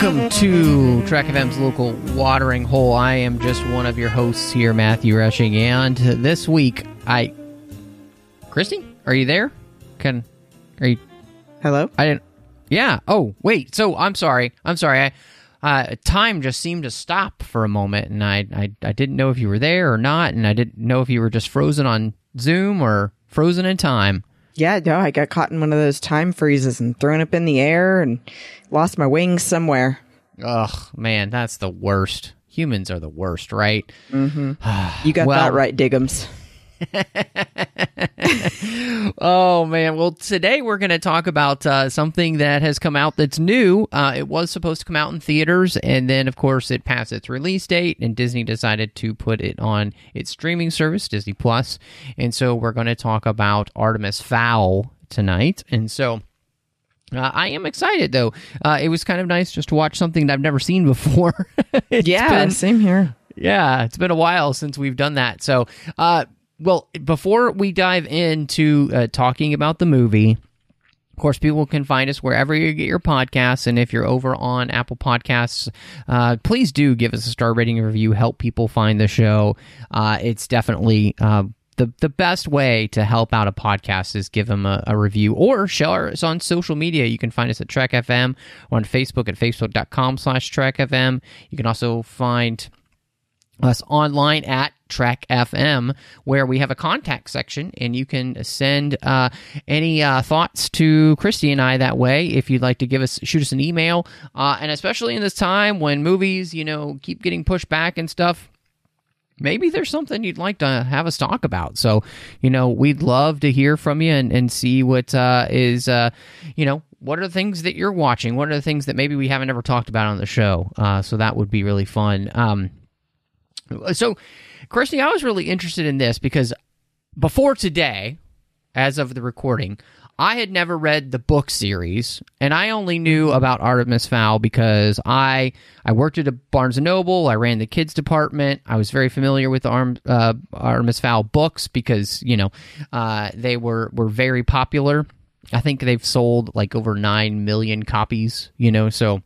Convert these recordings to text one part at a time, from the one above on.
Welcome to Trek FM's local watering hole. I am just one of your hosts here, Matthew Rushing, and this week I, Christy, are you there? Can, are you? Hello. I didn't. Yeah. Oh, wait. So I'm sorry. I'm sorry. I, uh, time just seemed to stop for a moment, and I, I, I didn't know if you were there or not, and I didn't know if you were just frozen on Zoom or frozen in time. Yeah, no, I got caught in one of those time freezes and thrown up in the air and lost my wings somewhere. Ugh, man, that's the worst. Humans are the worst, right? Mm-hmm. You got Well- that right, Diggums. oh man well today we're going to talk about uh, something that has come out that's new uh, it was supposed to come out in theaters and then of course it passed its release date and disney decided to put it on its streaming service disney Plus. plus and so we're going to talk about artemis fowl tonight and so uh, I am excited though. Uh, it was kind of nice just to watch something that I've never seen before. Yeah, been- same here. yeah, it's been a while since we've done that. So, uh, well, before we dive into uh, talking about the movie, of course, people can find us wherever you get your podcasts. And if you're over on Apple Podcasts, uh, please do give us a star rating and review. Help people find the show. Uh, it's definitely. Uh, the, the best way to help out a podcast is give them a, a review or share us on social media. You can find us at Trek FM or on Facebook at facebook.com slash Trek FM. You can also find us online at Trek FM, where we have a contact section, and you can send uh, any uh, thoughts to Christy and I that way. If you'd like to give us, shoot us an email, uh, and especially in this time when movies, you know, keep getting pushed back and stuff. Maybe there's something you'd like to have us talk about. So, you know, we'd love to hear from you and, and see what uh, is, uh, you know, what are the things that you're watching? What are the things that maybe we haven't ever talked about on the show? Uh, so that would be really fun. Um, so, Christy, I was really interested in this because before today, as of the recording, I had never read the book series, and I only knew about Artemis Fowl because I I worked at a Barnes and Noble. I ran the kids department. I was very familiar with Arm, uh, Artemis Fowl books because you know uh, they were were very popular. I think they've sold like over nine million copies. You know, so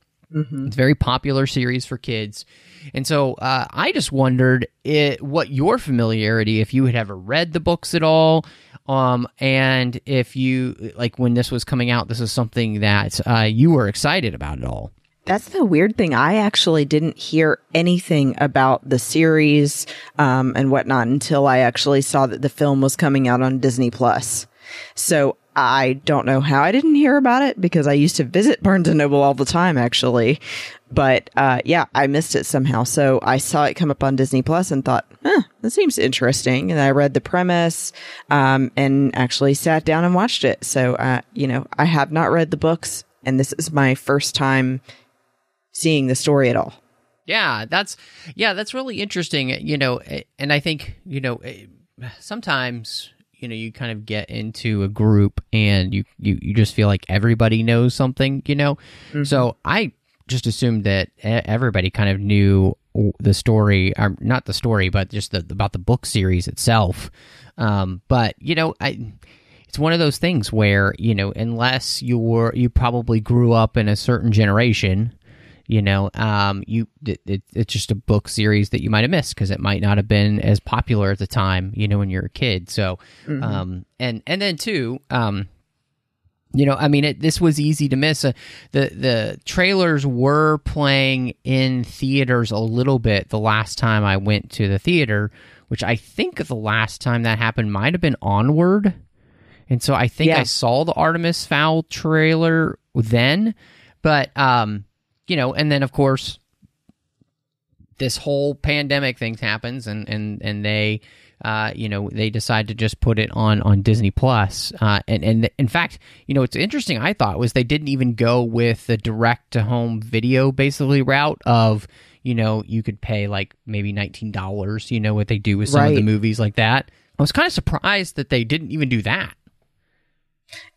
it's a very popular series for kids. And so uh, I just wondered it, what your familiarity, if you had ever read the books at all, um, and if you, like when this was coming out, this is something that uh, you were excited about at all. That's the weird thing. I actually didn't hear anything about the series um, and whatnot until I actually saw that the film was coming out on Disney Plus. So I don't know how I didn't hear about it because I used to visit Barnes and Noble all the time, actually. But uh, yeah, I missed it somehow. So I saw it come up on Disney Plus and thought, huh, that seems interesting. And I read the premise um, and actually sat down and watched it. So, uh, you know, I have not read the books, and this is my first time seeing the story at all. Yeah, that's yeah, that's really interesting. You know, and I think you know sometimes you know you kind of get into a group and you you, you just feel like everybody knows something. You know, so I just assumed that everybody kind of knew the story, or not the story, but just the, about the book series itself. Um, but you know, I it's one of those things where you know unless you were you probably grew up in a certain generation you know um you it, it, it's just a book series that you might have missed because it might not have been as popular at the time you know when you're a kid. So um and and then too um you know i mean it, this was easy to miss. Uh, the the trailers were playing in theaters a little bit the last time i went to the theater which i think the last time that happened might have been onward. And so I think Yeah. I saw the Artemis Fowl trailer then, but um, you know, and then of course this whole pandemic thing happens, and and and they uh, you know, they decide to just put it on on Disney Plus. Uh, and and in fact, you know, what's interesting I thought was they didn't even go with the direct to home video basically route of you know you could pay like maybe nineteen dollars. You know what they do with some of the movies like that. I was kind of surprised that they didn't even do that.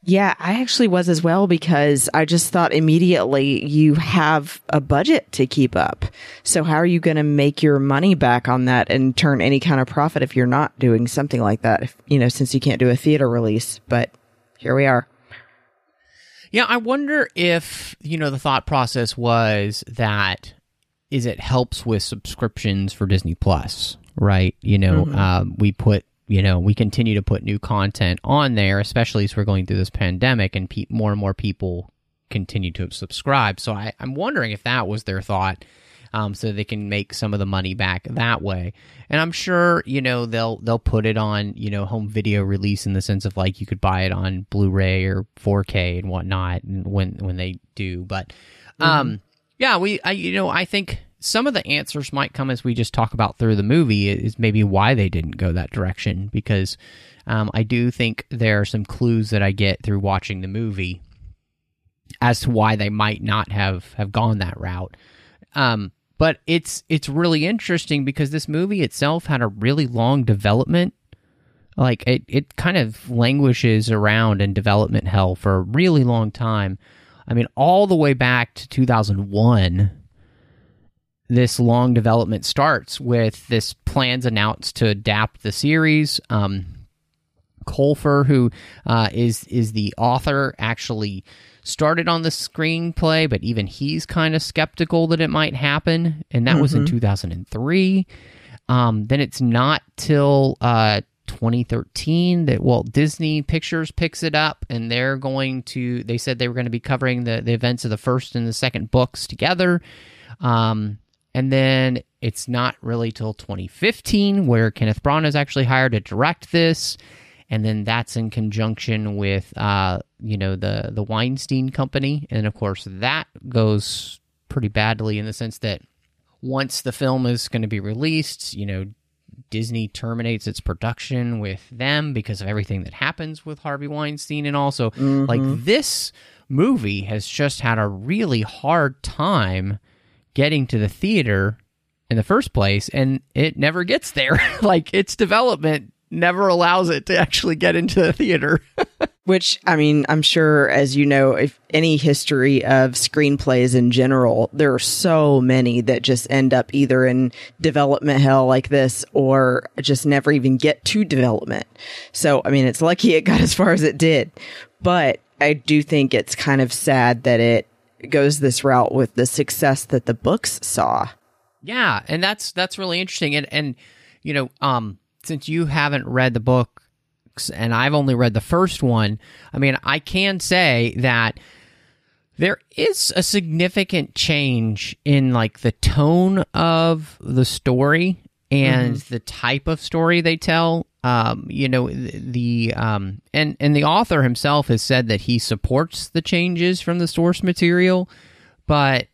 Yeah, I actually was as well because I just thought immediately you have a budget to keep up. So how are you going to make your money back on that and turn any kind of profit if you're not doing something like that? If, you know, since you can't do a theater release, but here we are. Yeah, I wonder if, you know, the thought process was that is it helps with subscriptions for Disney Plus, right? You know, um, we put, you know, we continue to put new content on there, especially as we're going through this pandemic and pe- more and more people continue to subscribe. So I, I'm wondering if that was their thought. Um, so they can make some of the money back that way, and I'm sure you know they'll they'll put it on you know home video release in the sense of like you could buy it on Blu-ray or 4K and whatnot, and when when they do. But um, yeah, we I you know I think some of the answers might come as we just talk about through the movie is maybe why they didn't go that direction because um, I do think there are some clues that I get through watching the movie as to why they might not have have gone that route. Um, but it's it's really interesting because this movie itself had a really long development. Like it, it kind of languishes around in development hell for a really long time. I mean, all the way back to 2001, this long development starts with this plans announced to adapt the series. Um, Colfer, who uh, is is the author, actually started on the screenplay, but even he's kind of skeptical that it might happen, and that was in 2003. Um, then it's not till uh, 2013 that Walt Disney Pictures picks it up, and they're going to. They said they were going to be covering the the events of the first and the second books together. Um, and then it's not really till 2015 where Kenneth Branagh is actually hired to direct this, and then that's in conjunction with uh, you know the the Weinstein Company, and of course that goes pretty badly in the sense that once the film is going to be released, you know. Disney terminates its production with them because of everything that happens with Harvey Weinstein, and also like this movie has just had a really hard time getting to the theater in the first place and it never gets there like its development never allows it to actually get into the theater Which, I mean, I'm sure, as you know, if any history of screenplays in general, there are so many that just end up either in development hell like this or just never even get to development. So, I mean, it's lucky it got as far as it did. But I do think it's kind of sad that it goes this route with the success that the books saw. yeah and that's that's really interesting and and you know um since you haven't read the books and I've only read the first one I mean I can say that there is a significant change in like the tone of the story and the type of story they tell um, you know the, the um, and and the author himself has said that he supports the changes from the source material but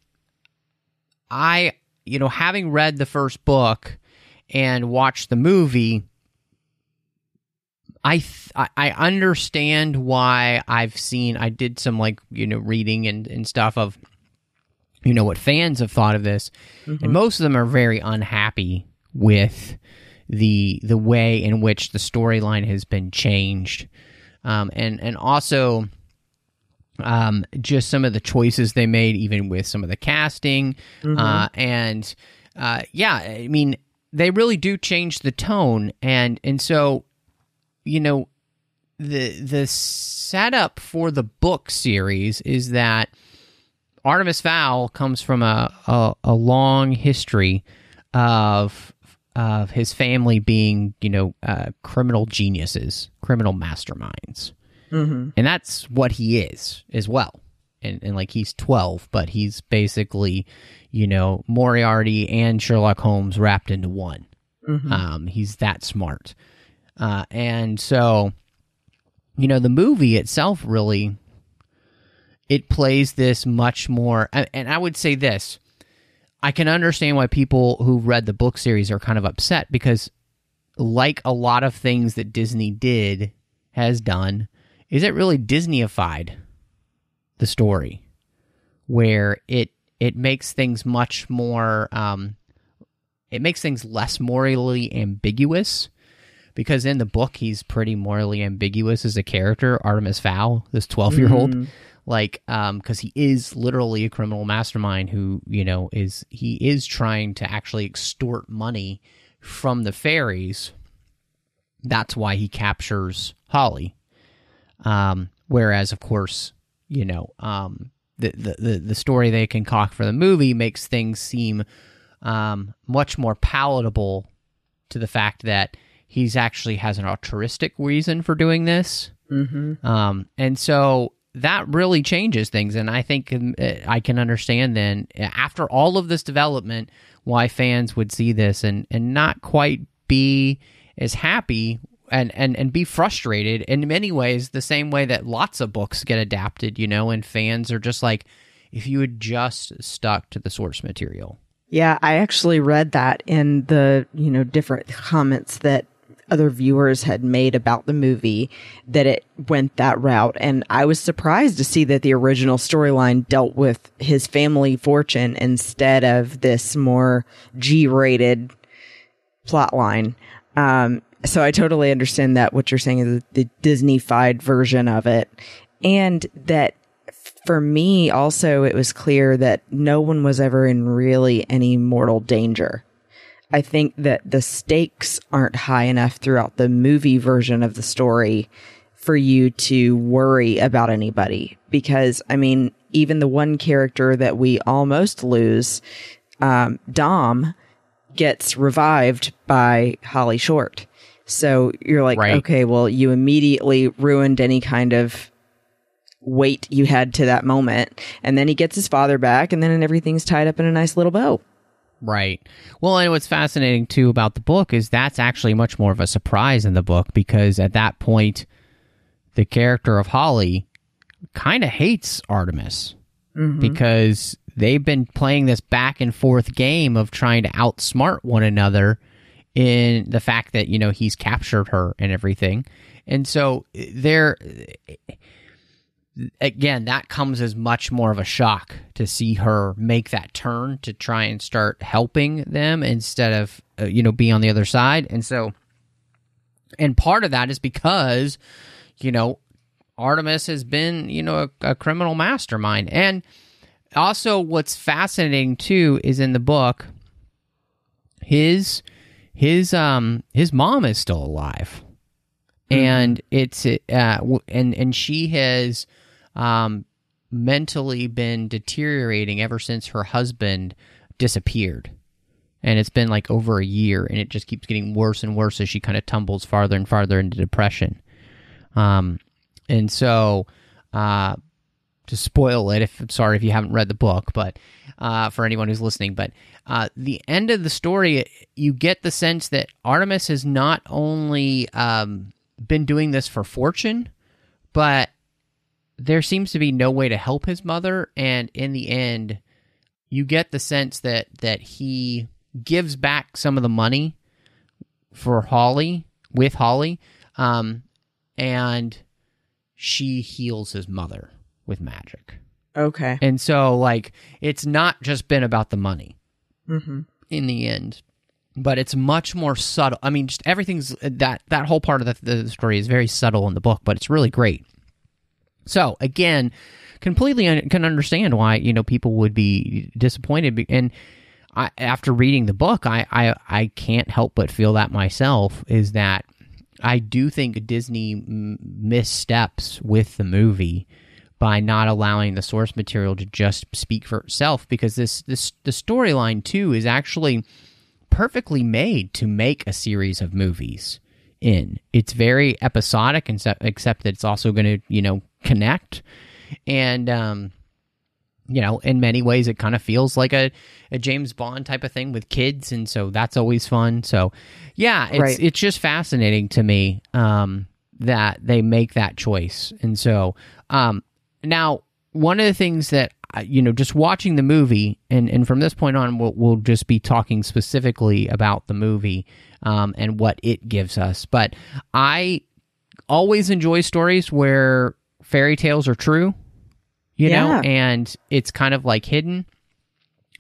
i you know having read the first book and watched the movie I th- I- I understand why I've seen I did some like you know reading and, and stuff of you know what fans have thought of this. And most of them are very unhappy with the the way in which the storyline has been changed. Um, and and also um, just some of the choices they made even with some of the casting uh, and uh, yeah I mean they really do change the tone. And and so you know the the setup for the book series is that Artemis Fowl comes from a a, a long history of of his family being you know uh, criminal geniuses, criminal masterminds, mm-hmm. and that's what he is as well. And, and like he's twelve, but he's basically you know Moriarty and Sherlock Holmes wrapped into one. Um, he's that smart. Uh, and so, you know, the movie itself really it plays this much more. And I would say this: I can understand why people who read the book series are kind of upset because like a lot of things that Disney did has done, is it really Disneyified the story, where it it makes things much more um, it makes things less morally ambiguous because in the book he's pretty morally ambiguous as a character. Artemis fowl this 12 year old Mm-hmm. like um because he is literally a criminal mastermind who you know is he is trying to actually extort money from the fairies. That's why he captures holly. Um whereas of course you know um the the the, the story they concoct for the movie makes things seem um, much more palatable to the fact that he's actually has an altruistic reason for doing this. Mm-hmm. Um, and so that really changes things. And I think um, uh, I can understand then, after all of this development, why fans would see this and, and not quite be as happy and, and, and be frustrated in many ways, the same way that lots of books get adapted, you know, and fans are just like, if you had just stuck to the source material. Yeah, I actually read that in the, you know, different comments that other viewers had made about the movie that it went that route. And I was surprised to see that the original storyline dealt with his family fortune instead of this more G rated plot line. Um, so I totally understand that what you're saying is the Disney-fied version of it. And that for me also it was clear that no one was ever in really any mortal danger. I think that the stakes aren't high enough throughout the movie version of the story for you to worry about anybody because I mean even the one character that we almost lose um, Dom gets revived by Holly Short. So you're like, Right. okay, well, you immediately ruined any kind of weight you had to that moment. And then he gets his father back, and then everything's tied up in a nice little bow. Right. Well, and what's fascinating too about the book is that's actually much more of a surprise in the book because at that point, the character of Holly kind of hates Artemis mm-hmm. because they've been playing this back and forth game of trying to outsmart one another in the fact that, you know, he's captured her and everything. And so eh, they're eh, again, that comes as much more of a shock to see her make that turn to try and start helping them instead of, uh, you know, be on the other side. And so, and part of that is because, you know, Artemis has been, you know, a, a criminal mastermind. And also, what's fascinating too is in the book, his his um his mom is still alive and it's uh and and she has um mentally been deteriorating ever since her husband disappeared. And it's been like over a year and it just keeps getting worse and worse as she kind of tumbles farther and farther into depression. Um and so uh to spoil it if sorry if you haven't read the book but uh, for anyone who's listening but uh, the end of the story you get the sense that artemis has not only um, been doing this for fortune but there seems to be no way to help his mother and in the end you get the sense that that he gives back some of the money for holly with holly um, and she heals his mother with magic Okay. and so, like, it's not just been about the money Mm-hmm. in the end, but it's much more subtle. I mean, just everything's that that whole part of the, the story is very subtle in the book, but it's really great. So again, completely un- can understand why you know people would be disappointed, and I, after reading the book, I, I I can't help but feel that myself. Is that I do think Disney missteps with the movie by not allowing the source material to just speak for itself because this this the storyline too is actually perfectly made to make a series of movies in. It's very episodic except except that it's also going to, you know, connect and um you know, in many ways it kind of feels like a, a James Bond type of thing with kids and so that's always fun. So yeah, it's Right. it's just fascinating to me um that they make that choice. And so um now one of the things that you know, just watching the movie, and and from this point on, we'll we'll just be talking specifically about the movie um, and what it gives us. But I always enjoy stories where fairy tales are true, you know, and it's kind of like hidden.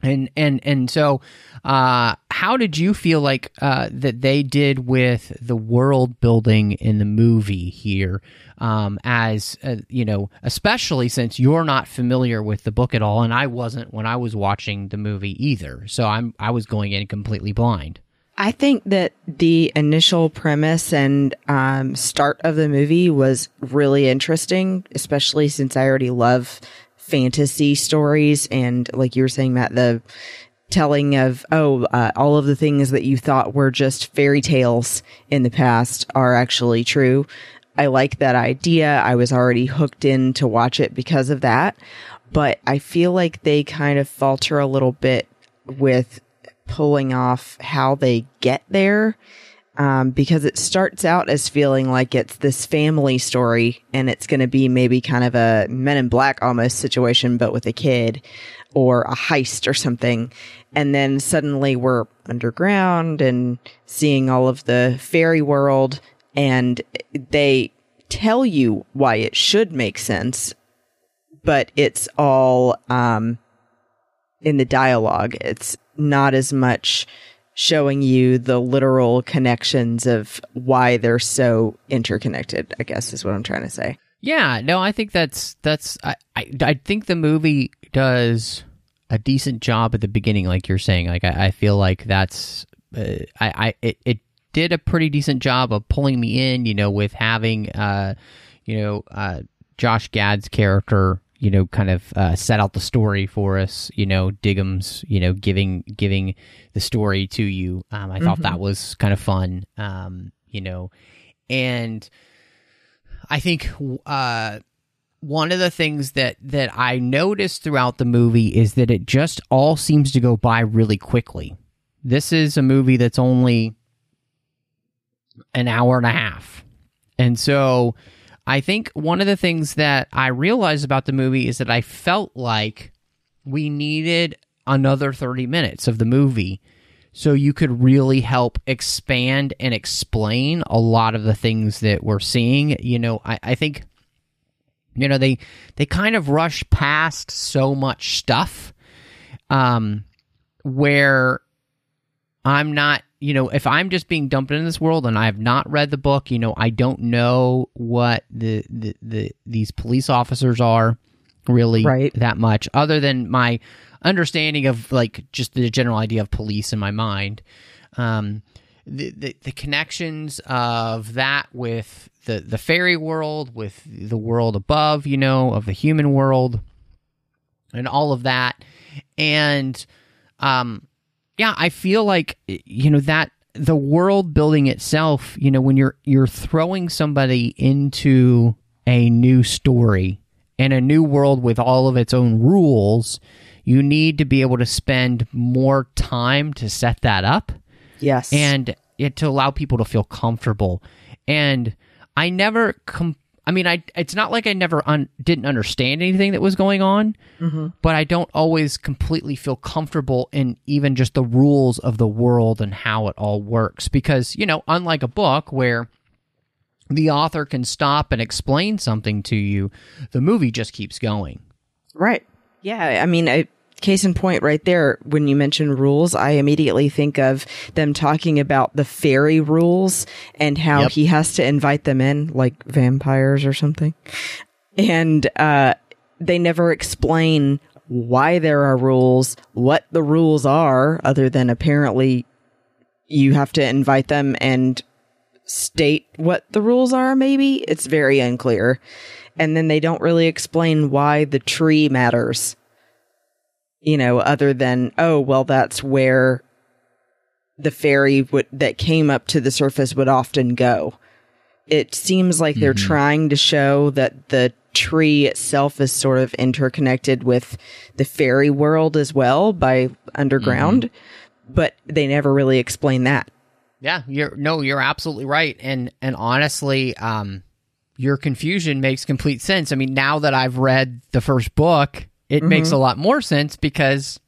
And and and so, uh, how did you feel like uh, that they did with the world building in the movie here? Um, as uh, you know, especially since you're not familiar with the book at all, and I wasn't when I was watching the movie either. So I'm I was going in completely blind. I think that the initial premise and um, start of the movie was really interesting, especially since I already love fantasy stories. And like you were saying, Matt, the telling of, oh, uh, all of the things that you thought were just fairy tales in the past are actually true. I like that idea. I was already hooked in to watch it because of that. But I feel like they kind of falter a little bit with pulling off how they get there um, because it starts out as feeling like it's this family story and it's going to be maybe kind of a men in black almost situation but with a kid or a heist or something. And then suddenly we're underground and seeing all of the fairy world and they tell you why it should make sense but it's all um in the dialogue. It's not as much showing you the literal connections of why they're so interconnected, I guess is what I'm trying to say. Yeah, no, I think that's that's I, I I think the movie does a decent job at the beginning, like you're saying. Like I, I feel like that's uh, I I it, it did a pretty decent job of pulling me in, you know, with having uh you know uh Josh Gad's character, you know, kind of uh, set out the story for us. You know, Diggum's, you know, giving giving the story to you. Um, I thought that was kind of fun. Um, you know, and I think uh, one of the things that that I noticed throughout the movie is that it just all seems to go by really quickly. This is a movie that's only an hour and a half, and so I think one of the things that I realized about the movie is that I felt like we needed another 30 minutes of the movie so you could really help expand and explain a lot of the things that we're seeing. You know, I, I think you know they they kind of rush past so much stuff um where I'm not, you know, if I'm just being dumped into this world and I have not read the book, you know, I don't know what the the, the these police officers are really Right. that much other than my understanding of like just the general idea of police in my mind. Um the, the, the connections of that with the, the fairy world, with the world above, you know, of the human world, and all of that. And um, yeah, I feel like you know that the world building itself, you know, when you're you're throwing somebody into a new story and a new world with all of its own rules, you need to be able to spend more time to set that up Yes. and it to allow people to feel comfortable. And I never com- I mean, I it's not like I never un- didn't understand anything that was going on, mm-hmm. but I don't always completely feel comfortable in even just the rules of the world and how it all works. Because you know, unlike a book where the author can stop and explain something to you, the movie just keeps going. Right. Yeah. I mean, I, case in point right there, when you mention rules, I immediately think of them talking about the fairy rules and how Yep. he has to invite them in like vampires or something. And, uh, they never explain why there are rules, what the rules are, other than apparently you have to invite them and state what the rules are, maybe. It's very unclear. And then they don't really explain why the tree matters. You know, other than, oh, well, that's where the fairy would, that came up to the surface would often go. It seems like they're trying to show that the tree itself is sort of interconnected with the fairy world as well by underground, but they never really explain that. Yeah, you're no, you're absolutely right. And and honestly, um your confusion makes complete sense. I mean, now that I've read the first book, it makes a lot more sense because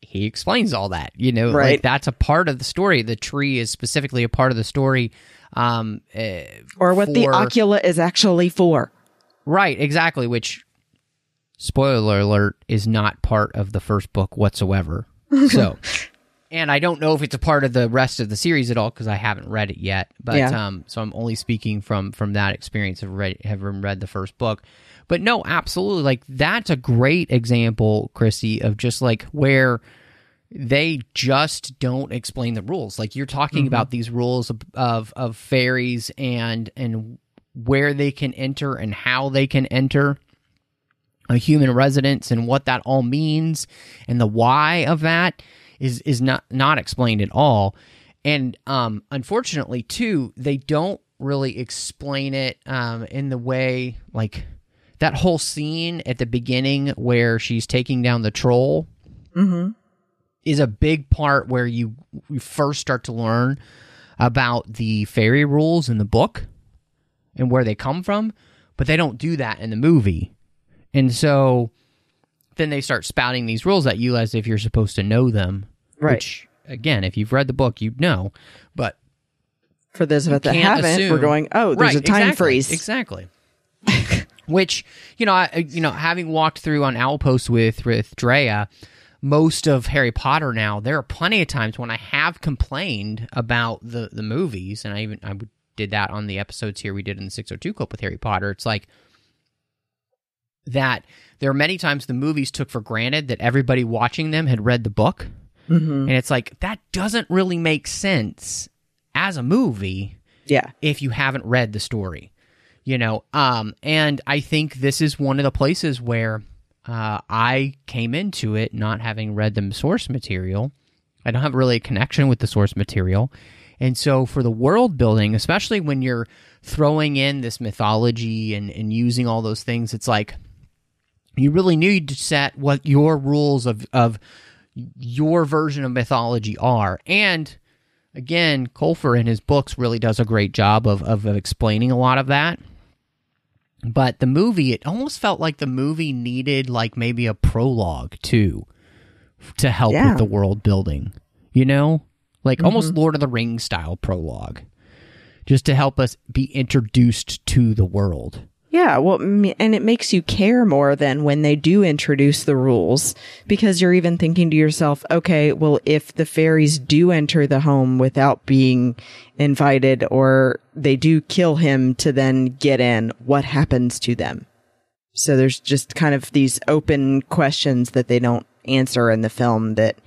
he explains all that. You know, like Right. that's a part of the story. The tree is specifically a part of the story. Um, uh, Or what the ocula is actually for. Right, exactly. Which, spoiler alert, is not part of the first book whatsoever. So, and I don't know if it's a part of the rest of the series at all because I haven't read it yet. But Yeah. um, so I'm only speaking from from that experience of read, having read the first book. But no, absolutely, like that's a great example, Christy, of just like where they just don't explain the rules. Like you're talking about these rules of, of of fairies and and where they can enter and how they can enter a human residence and what that all means and the why of that is is not not explained at all. And um unfortunately too, they don't really explain it um in the way like that whole scene at the beginning where she's taking down the troll mm-hmm. is a big part where you, you first start to learn about the fairy rules in the book and where they come from, but they don't do that in the movie. And so then they start spouting these rules at you as if you're supposed to know them. Right. Which, again, if you've read the book, you'd know. But For those of us that haven't, assume- we're going, oh, there's Right, a time exactly, freeze. Exactly. Which you know, I, uh, you know, having walked through on Outpost with with Drea, most of Harry Potter now, there are plenty of times when I have complained about the the movies, and I even I did that on the episodes here we did in the six hundred two club with Harry Potter. It's like that. There are many times the movies took for granted that everybody watching them had read the book, mm-hmm. and it's like that doesn't really make sense as a movie Yeah. if you haven't read the story you know um and i think this is one of the places where uh i came into it not having read the source material. I don't have really a connection with the source material. And so for the world building especially when you're throwing in this mythology and and using all those things it's like you really need to set what your rules of of your version of mythology are. And again, Colfer in his books really does a great job of, of, of explaining a lot of that. But the movie, it almost felt like the movie needed like maybe a prologue too to help Yeah. with the world building. You know? Like almost mm-hmm. Lord of the Rings style prologue. Just to help us be introduced to the world. Yeah, well, and it makes you care more than when they do introduce the rules because you're even thinking to yourself, okay, well, if the fairies do enter the home without being invited or they do kill him to then get in, what happens to them? So there's just kind of these open questions that they don't answer in the film that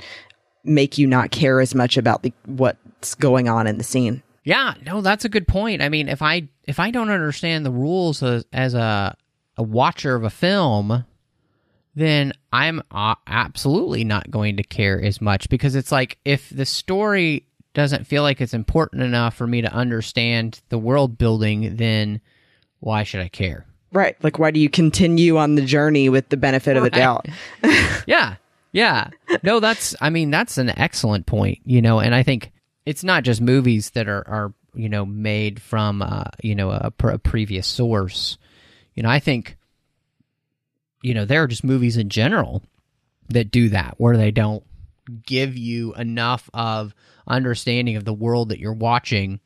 make you not care as much about the, what's going on in the scene. Yeah, no, that's a good point. I mean, if I if I don't understand the rules as, as a a watcher of a film, then I'm uh, absolutely not going to care as much because it's like if the story doesn't feel like it's important enough for me to understand the world building, then why should I care? Right. Like, why do you continue on the journey with the benefit of the doubt? Yeah. Yeah. No, that's I mean, that's an excellent point, you know, and I think it's not just movies that are are, you know, made from uh, you know, a, pr- a previous source. You know, I think you know, there are just movies in general that do that where they don't give you enough of understanding of the world that you're watching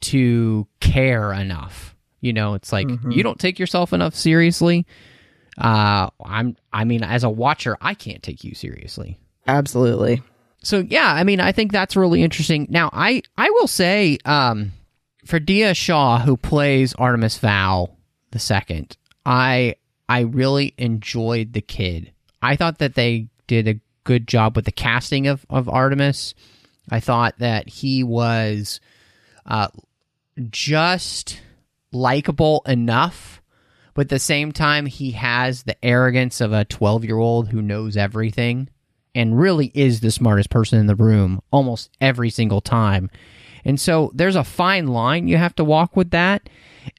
to care enough. You know, it's like you don't take yourself enough seriously uh i'm i mean as a watcher i can't take you seriously Absolutely. So yeah i mean i think that's really interesting. Now i i will say um Ferdia Shaw who plays artemis fowl the second i i really enjoyed the kid. I thought that they did a good job with the casting of of artemis. I thought that he was uh just likable enough but at the same time he has the arrogance of a 12 year old who knows everything and really is the smartest person in the room almost every single time. And so there's a fine line you have to walk with that.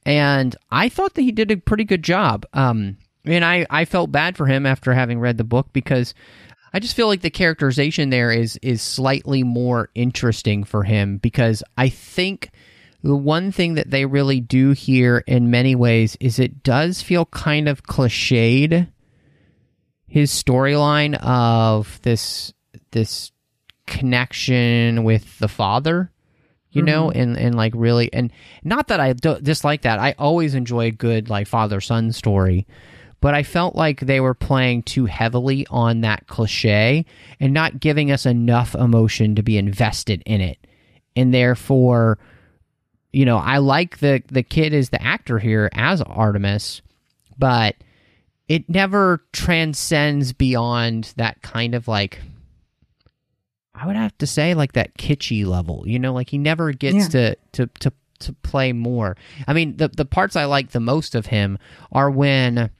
And i thought that he did a pretty good job. Um and i i felt bad for him after having read the book because I just feel like the characterization there is is slightly more interesting for him because I think the one thing that they really do here in many ways is it does feel kind of cliched his storyline of this this connection with the father you know mm-hmm. and and like really and not that i do, dislike that. I always enjoy a good like father son story but i felt like they were playing too heavily on that cliche and not giving us enough emotion to be invested in it. And therefore you know i like the the kid as the actor here as artemis but it never transcends beyond that kind of like I would have to say like that kitschy level. You know, like he never gets to to to to play more. I mean, the the parts I like the most of him are when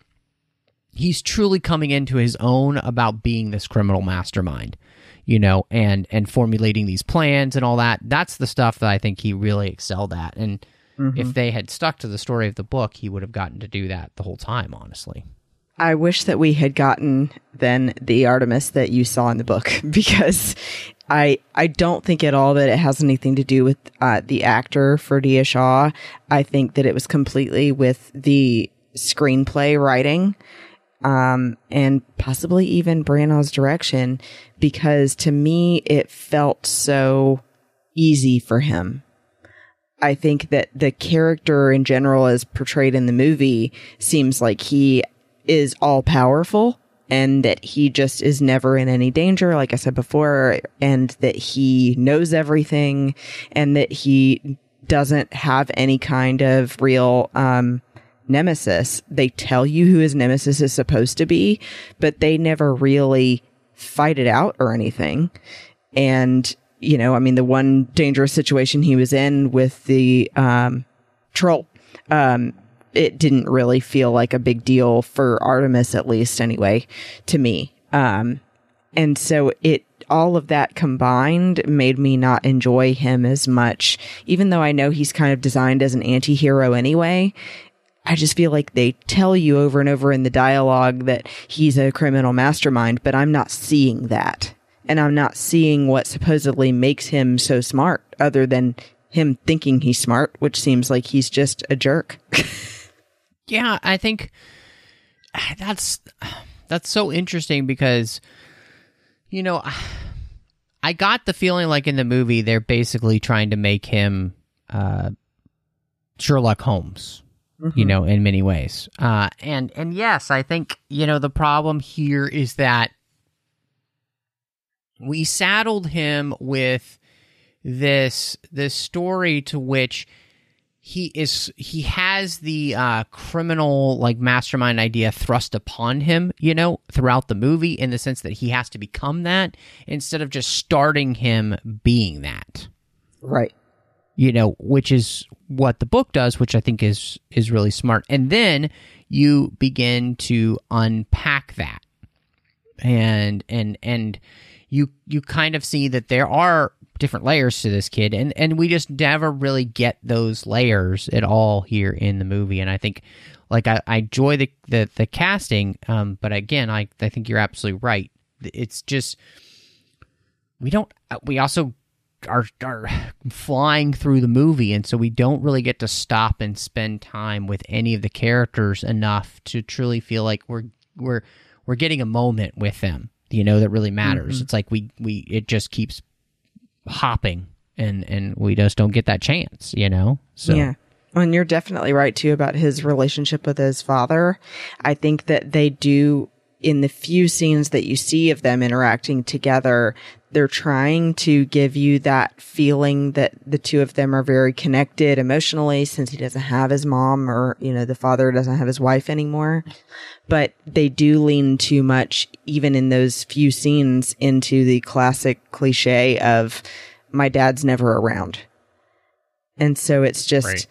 he's truly coming into his own about being this criminal mastermind, you know, and and formulating these plans and all that. That's the stuff that I think he really excelled at. And mm-hmm. if they had stuck to the story of the book, he would have gotten to do that the whole time, honestly. I wish that we had gotten then the Artemis that you saw in the book because I I don't think at all that it has anything to do with uh, the actor Ferdia Shaw. I think that it was completely with the screenplay writing um, and possibly even Branagh's direction because to me it felt so easy for him. I think that the character in general, as portrayed in the movie, seems like he is all powerful and that he just is never in any danger, like I said before, and that he knows everything and that he doesn't have any kind of real, um, nemesis. They tell you who his nemesis is supposed to be, but they never really fight it out or anything. And, you know, I mean, the one dangerous situation he was in with the, um, troll, um, it didn't really feel like a big deal for Artemis, at least anyway, to me. Um, and so it, all of that combined made me not enjoy him as much, even though I know he's kind of designed as an anti-hero anyway. I just feel like they tell you over and over in the dialogue that he's a criminal mastermind, but I'm not seeing that. And I'm not seeing what supposedly makes him so smart other than him thinking he's smart, which seems like he's just a jerk. Yeah, I think that's that's so interesting because you know I got the feeling like in the movie they're basically trying to make him uh, Sherlock Holmes, you know, in many ways. Uh, and and yes, I think you know the problem here is that we saddled him with this this story to which he is he has the uh, criminal like mastermind idea thrust upon him you know throughout the movie in the sense that he has to become that instead of just starting him being that. Right. you know which is what the book does which i think is is really smart. And then you begin to unpack that. And and and you you kind of see that there are different layers to this kid and and we just never really get those layers at all here in the movie and i think like i, I enjoy the, the the casting um but again i i think you're absolutely right. It's just we don't uh, we also are are flying through the movie and so we don't really get to stop and spend time with any of the characters enough to truly feel like we're we're we're getting a moment with them you know that really matters. It's like we we it just keeps hopping and and we just don't get that chance you know so Yeah. And you're definitely right too about his relationship with his father. I think that they do in the few scenes that you see of them interacting together, they're trying to give you that feeling that the two of them are very connected emotionally since he doesn't have his mom or, you know, the father doesn't have his wife anymore. But they do lean too much, even in those few scenes, into the classic cliche of my dad's never around. And so it's just Right.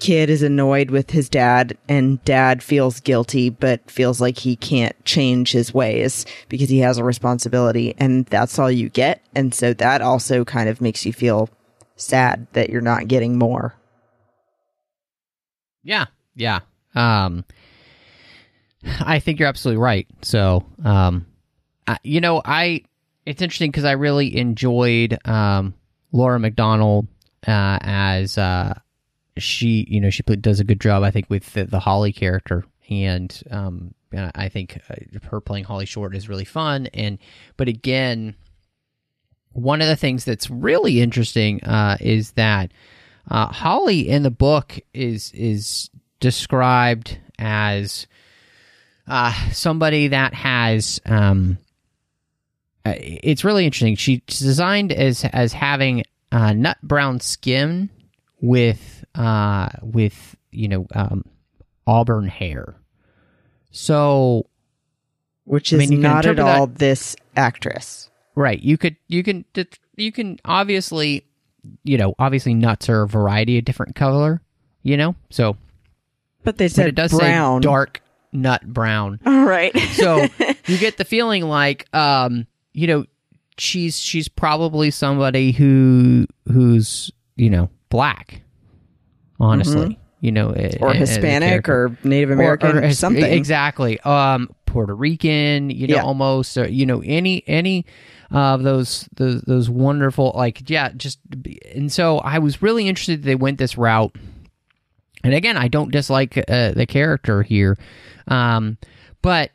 Kid is annoyed with his dad and dad feels guilty but feels like he can't change his ways because he has a responsibility and that's all you get. And so that also kind of makes you feel sad that you're not getting more. Yeah, yeah. Um, I think you're absolutely right. So, um, I, you know, I it's interesting because I really enjoyed um, Lara McDonnell uh, as uh, she, you know, she does a good job, I think, with the, the Holly character, and um, I think uh, her playing Holly Short is really fun. And but again, one of the things that's really interesting uh, is that uh, Holly in the book is is described as uh, somebody that has. Um, uh, it's really interesting. She's designed as as having uh, nut brown skin with uh, with you know um, auburn hair. So, which I is mean, not at all that- this actress. right, you could you can you can obviously you know obviously nuts are a variety of different color. You know, so But they but said it does brown. say dark nut brown. All right. so you get the feeling like um you know she's she's probably somebody who who's you know black honestly you know Mm-hmm. or Hispanic or Native American or, or his- something. exactly um puerto rican you know Yeah. almost or, you know any any of those those those wonderful like yeah just and so i was really interested that they went this route and again i don't dislike uh, the character here um but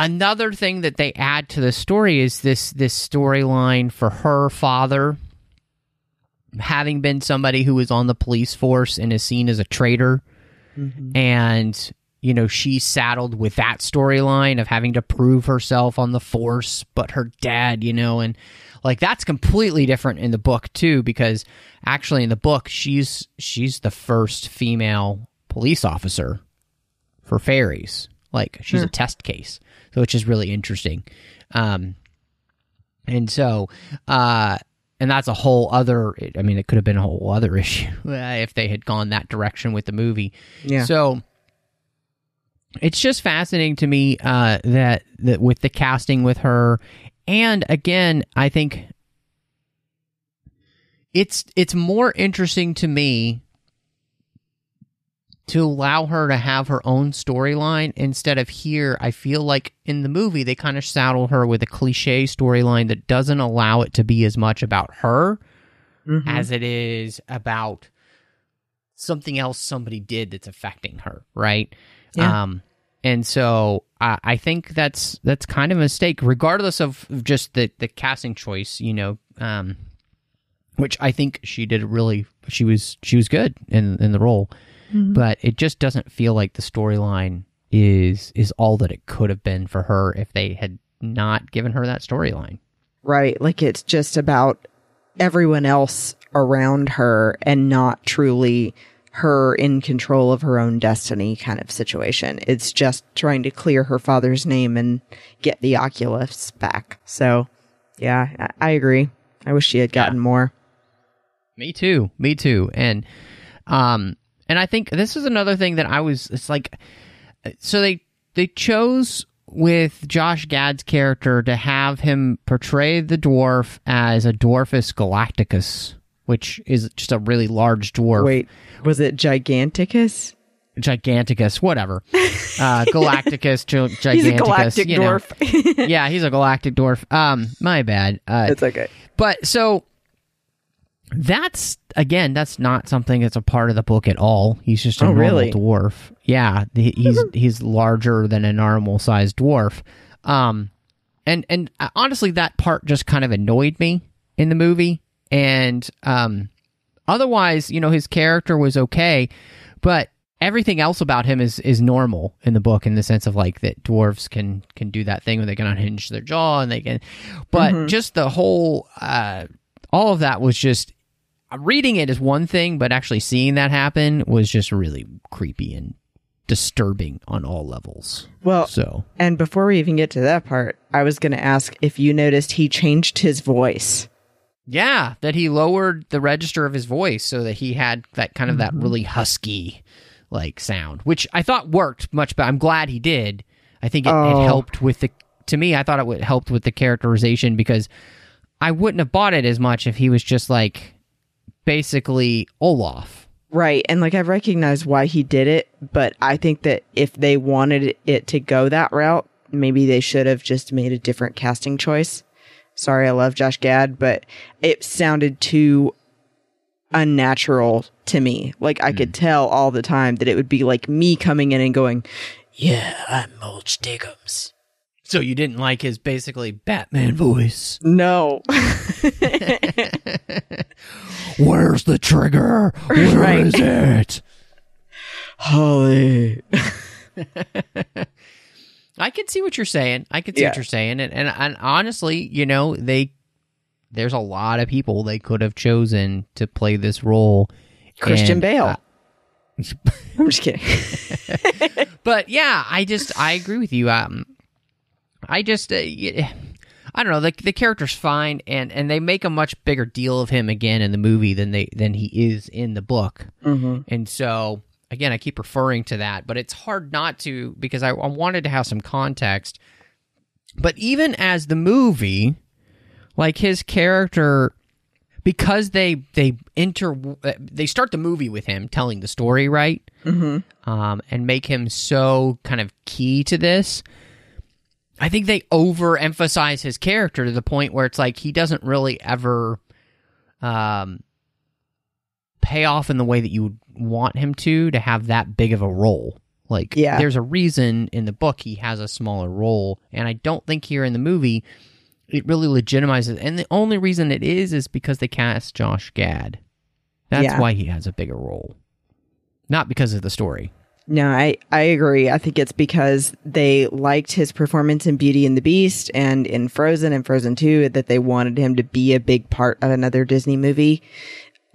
another thing that they add to the story is this this storyline for her father having been somebody who was on the police force and is seen as a traitor and you know she's saddled with that storyline of having to prove herself on the force but her dad you know and like that's completely different in the book too because actually in the book she's she's the first female police officer for fairies. Like she's a test case so which is really interesting. Um and so uh and that's a whole other i mean it could have been a whole other issue uh, if they had gone that direction with the movie Yeah. so it's just fascinating to me uh, that that with the casting with her, and again, I think it's it's more interesting to me to allow her to have her own storyline instead of here. I feel like in the movie they kind of saddle her with a cliche storyline that doesn't allow it to be as much about her Mhm. as it is about something else somebody did that's affecting her, right? Yeah. Um, and so I, I think that's that's kind of a mistake, regardless of just the the casting choice. You know, um, which I think she did really. She was she was good in in the role, but it just doesn't feel like the storyline is is all that it could have been for her if they had not given her that storyline. Right. Like it's just about everyone else around her and not truly her in control of her own destiny kind of situation. It's just trying to clear her father's name and get the Oculus back. So, yeah, I, I agree. I wish she had gotten more. Me too. Me too. And um and I think this is another thing that I was it's like so they they chose with Josh Gad's character to have him portray the dwarf as a dwarfus galacticus, which is just a really large dwarf. Wait, was it Giganticus? Giganticus, whatever. Uh Galacticus, gi- Giganticus. He's a galactic you know. dwarf. yeah, he's a galactic dwarf. Um, my bad. Uh, it's okay. but so that's again, that's not something that's a part of the book at all. He's just a Oh, normal really? dwarf. Yeah, he's he's larger than a normal sized dwarf. Um, and and uh, honestly, that part just kind of annoyed me in the movie. And um, otherwise, you know, his character was okay, but everything else about him is is normal in the book in the sense of like that dwarves can can do that thing where they can unhinge their jaw and they can but just the whole uh all of that was just reading it is one thing but actually seeing that happen was just really creepy and disturbing on all levels Well, so and before we even get to that part, I was going to ask if you noticed he changed his voice. yeah that he lowered the register of his voice so that he had that kind of that mm-hmm. really husky like sound which i thought worked much better i'm glad he did i think it, Oh. it helped with the to me i thought it would helped with the characterization because i wouldn't have bought it as much if he was just like basically olaf Right. And like I recognize why he did it, but I think that if they wanted it to go that route, maybe they should have just made a different casting choice. Sorry, I love Josh Gad, but it sounded too unnatural to me. Like I could hmm. tell all the time that it would be like me coming in and going, Yeah, I'm Mulch Diggums. So you didn't like his basically Batman voice. No. Where's the trigger? Where Right. is it? Holly. I can see what you're saying. I can see what you're saying, and, and and honestly, you know, they there's a lot of people they could have chosen to play this role. Christian And, Bale. uh, I'm just kidding. but yeah, I just I agree with you. Um, I just uh, y- I don't know the the character's fine, and and they make a much bigger deal of him again in the movie than they than he is in the book, mm-hmm. and so again I keep referring to that, but it's hard not to because I, I wanted to have some context. But even as the movie, like his character because they they enter they start the movie with him telling the story right Mm-hmm. um, and make him so kind of key to this i think they overemphasize his character to the point where it's like he doesn't really ever um, pay off in the way that you would want him to to have that big of a role like Yeah. there's a reason in the book he has a smaller role and i don't think here in the movie it really legitimizes and the only reason it is is because they cast josh gad that's Yeah. why he has a bigger role not because of the story No, I, I agree. I think it's because they liked his performance in Beauty and the Beast and in Frozen and Frozen 2 that they wanted him to be a big part of another Disney movie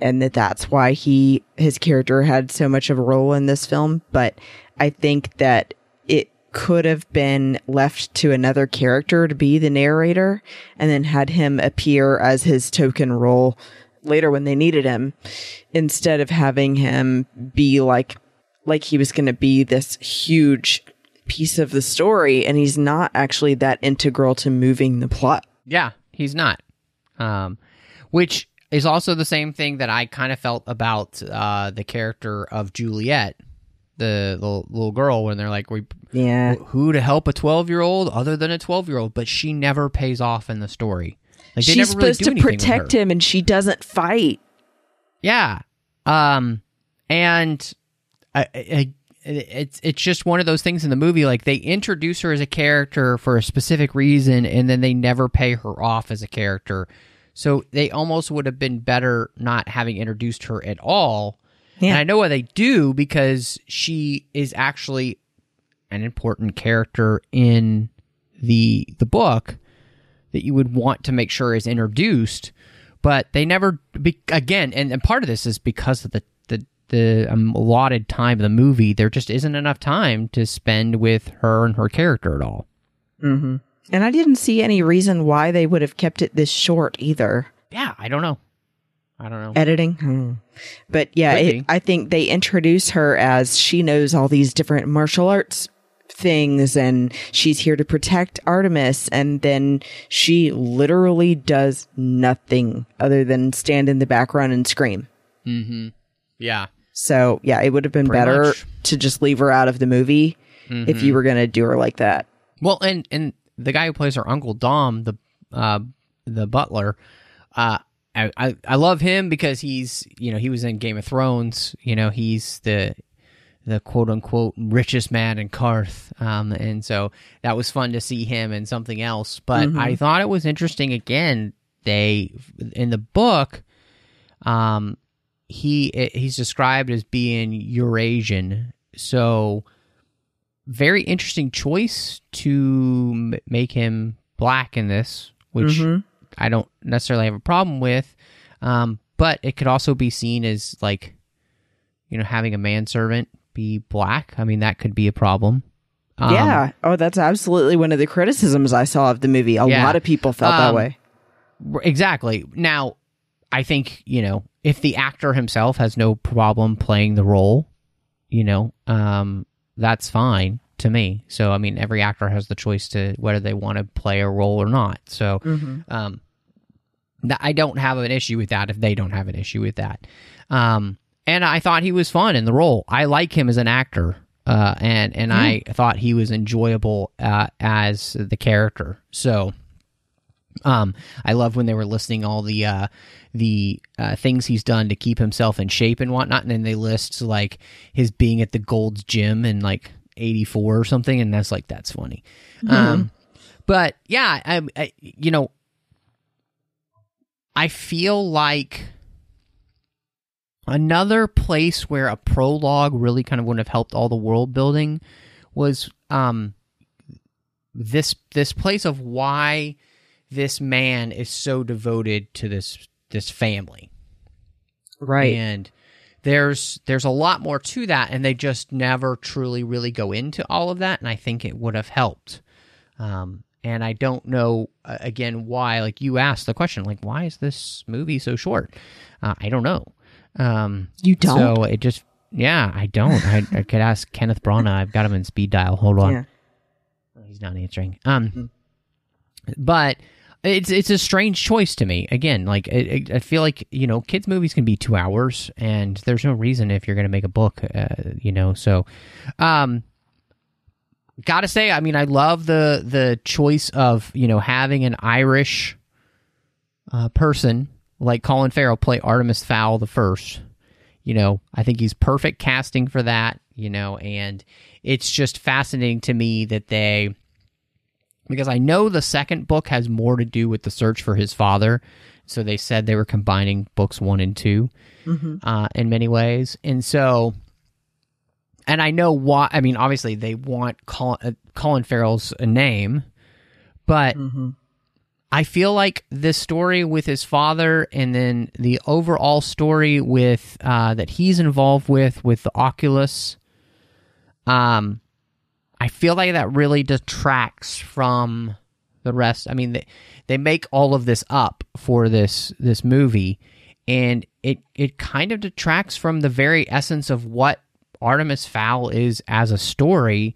and that that's why he his character had so much of a role in this film, but I think that it could have been left to another character to be the narrator and then had him appear as his token role later when they needed him instead of having him be like like he was going to be this huge piece of the story and he's not actually that integral to moving the plot. Yeah, he's not. Um, which is also the same thing that I kind of felt about uh, the character of Juliet, the little, little girl, when they're like, "We Yeah. who to help a twelve year old other than a twelve year old?" But she never pays off in the story. Like they She's never really supposed do to protect him and she doesn't fight. Yeah. Um, and I, I, it's it's just one of those things in the movie. Like they introduce her as a character for a specific reason, and then they never pay her off as a character. So they almost would have been better not having introduced her at all. Yeah. And I know why they do because she is actually an important character in the the book that you would want to make sure is introduced but they never be, again and, and part of this is because of the the, um, allotted time of the movie there just isn't enough time to spend with her and her character at all Mm-hmm. And I didn't see any reason why they would have kept it this short either. yeah i don't know i don't know Editing. Hmm. But yeah, it. I think they introduce her as she knows all these different martial arts things and she's here to protect Artemis. And then she literally does nothing other than stand in the background and scream. mm-hmm yeah So yeah, it would have been Pretty better much. to just leave her out of the movie if you were going to do her like that. Well, and and the guy who plays her uncle Dom, the uh, the butler, uh, I, I I love him because he's you know he was in Game of Thrones. You know he's the the quote unquote richest man in Qarth, um, and so that was fun to see him in something else. But I thought it was interesting. Again, they in the book, um, he he's described as being Eurasian, so very interesting choice to m- make him black in this, which Mhm. I don't necessarily have a problem with. Um, but it could also be seen as like, you know, having a manservant be black. I mean, that could be a problem. Um, yeah. Oh, that's absolutely one of the criticisms I saw of the movie. A Yeah. lot of people felt that Um, way. exactly. Now, I think you know if the actor himself has no problem playing the role, you know, um, that's fine to me. So, I mean, every actor has the choice to whether they want to play a role or not. So, um, th- I don't have an issue with that if they don't have an issue with that. Um, and I thought he was fun in the role. I like him as an actor, uh, and and I thought he was enjoyable uh, as the character. So, um, I love when they were listing all the uh, the uh, things he's done to keep himself in shape and whatnot, and then they list like his being at the Gold's Gym in like 84 or something, and that's like that's funny. Um, but yeah, I, I you know, I feel like another place where a prologue really kind of wouldn't have helped all the world building was um this this place of why this man is so devoted to this this family. Right. and there's there's a lot more to that and they just never truly really go into all of that and i think it would have helped. Um, and i don't know uh, again why like you asked the question like why is this movie so short? Uh, i don't know. Um, You don't? so it just yeah i don't. I, I could ask kenneth branagh. I've got him in speed dial. Hold on. Yeah. he's not answering. Um but it's it's a strange choice to me. Again, like it, I feel like you know, kids' movies can be two hours, and there's no reason if you're going to make a book, uh, you know. So, um, gotta say, I mean, I love the the choice of you know having an Irish uh, person like Colin Farrell play Artemis Fowl the first. You know, I think he's perfect casting for that. You know, and it's just fascinating to me that they because I know the second book has more to do with the search for his father. So they said they were combining books one and 2 uh, in many ways, and so, and I know why. I mean, obviously they want Colin, uh, Colin Farrell's name, but I feel like this story with his father, and then the overall story with uh, that he's involved with with the Oculus, um, I feel like that really detracts from the rest. I mean, they, they make all of this up for this this movie, and it it kind of detracts from the very essence of what Artemis Fowl is as a story,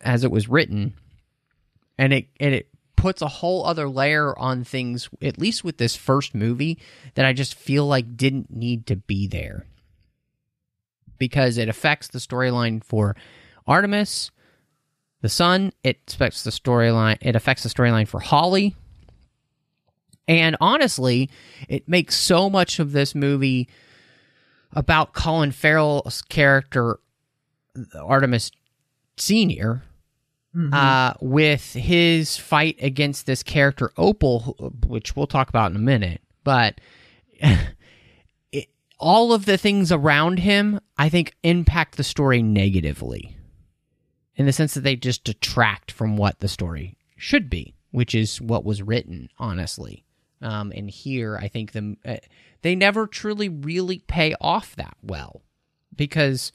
as it was written, and it and it puts a whole other layer on things. At least with this first movie, that I just feel like didn't need to be there because it affects the storyline for Artemis, the Son. It affects the storyline. It affects the storyline for Holly. And honestly, it makes so much of this movie about Colin Farrell's character, Artemis Senior, uh, with his fight against this character Opal, which we'll talk about in a minute. But it, all of the things around him, I think, impact the story negatively in the sense that they just detract from what the story should be, which is what was written, honestly. Um, and here, I think the uh, they never truly really pay off that well because,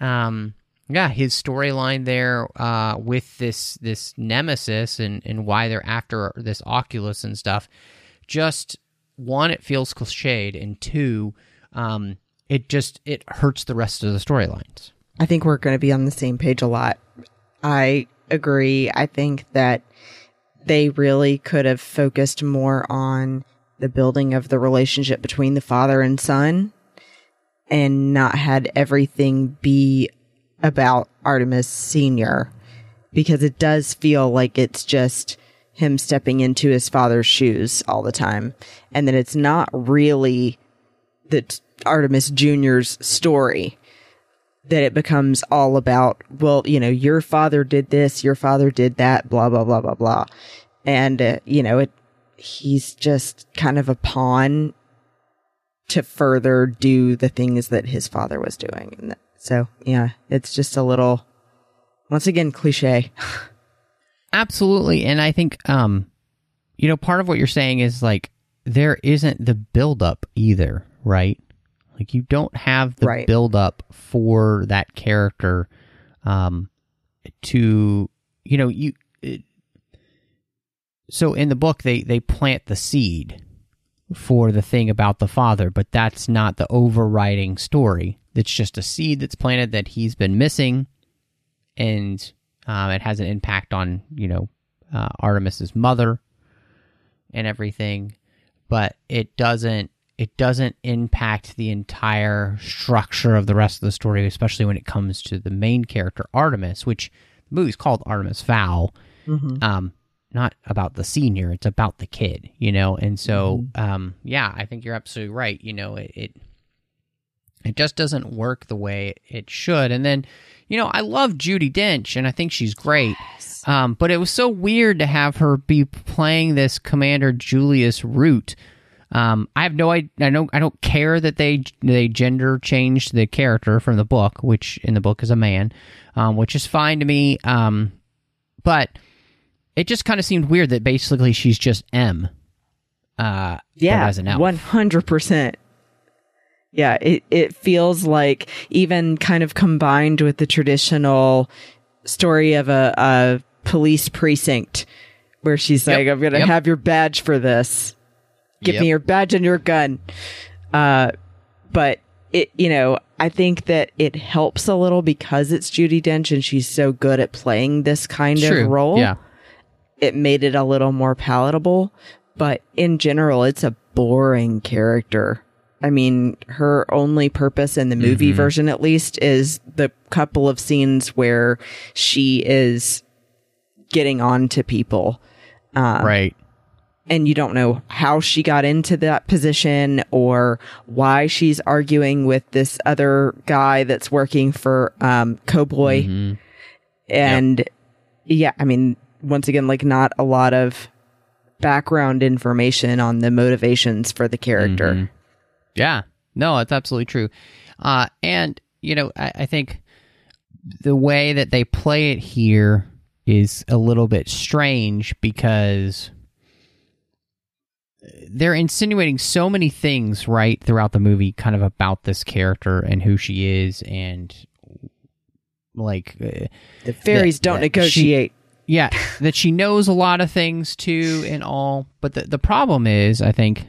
um, yeah, his storyline there uh, with this this nemesis and and why they're after this Oculus and stuff, just one, it feels cliched, and two, um, it just it hurts the rest of the storylines. I think we're going to be on the same page a lot. I agree. I think that they really could have focused more on the building of the relationship between the father and son and not had everything be about Artemis Sr. because it does feel like it's just him stepping into his father's shoes all the time and that it's not really the Artemis Jr.'s story that it becomes all about, well, you know, your father did this, your father did that, blah, blah, blah, blah, blah. And, uh, you know, it, he's just kind of a pawn to further do the things that his father was doing. And so, yeah, it's just a little, once again, cliche. Absolutely, and I think um, you know, part of what you're saying is like there isn't the buildup either, right? Like you don't have the Right. buildup for that character um, to you know you. It, so in the book, they they plant the seed for the thing about the father, but that's not the overriding story. It's just a seed that's planted that he's been missing, and um, it has an impact on you know uh, Artemis's mother and everything, but it doesn't it doesn't impact the entire structure of the rest of the story, especially when it comes to the main character Artemis, which the movie's called Artemis Fowl. Um, not about the senior; it's about the kid, you know. And so, um, yeah, I think you're absolutely right. You know, it, it It just doesn't work the way it should. And then, you know, I love Judi Dench and I think she's great. Um, but it was so weird to have her be playing this Commander Julius Root. Um, I have no idea. I don't. I don't care that they they gender changed the character from the book, which in the book is a man, um, which is fine to me. Um, but it just kind of seemed weird that basically she's just M. Uh, Yeah, as an elf. one hundred percent. Yeah, it it feels like even kind of combined with the traditional story of a, a police precinct, where she's Yep, like, "I'm gonna yep. have your badge for this. Give Yep. me your badge and your gun." Uh, but it, you know, I think that it helps a little because it's Judi Dench and she's so good at playing this kind True. of role Yeah. it made it a little more palatable. But in general, it's a boring character. I mean, her only purpose in the movie version, at least, is the couple of scenes where she is getting on to people. right. And you don't know how she got into that position or why she's arguing with this other guy that's working for um, Koboi. And yeah, I mean, once again, like not a lot of background information on the motivations for the character. Yeah, no, it's absolutely true. Uh, and you know, I, I think the way that they play it here is a little bit strange because they're insinuating so many things right throughout the movie, kind of about this character and who she is, and like, uh, The fairies That- don't that negotiate. yeah, that she knows a lot of things too, and all. But the the problem is, I think,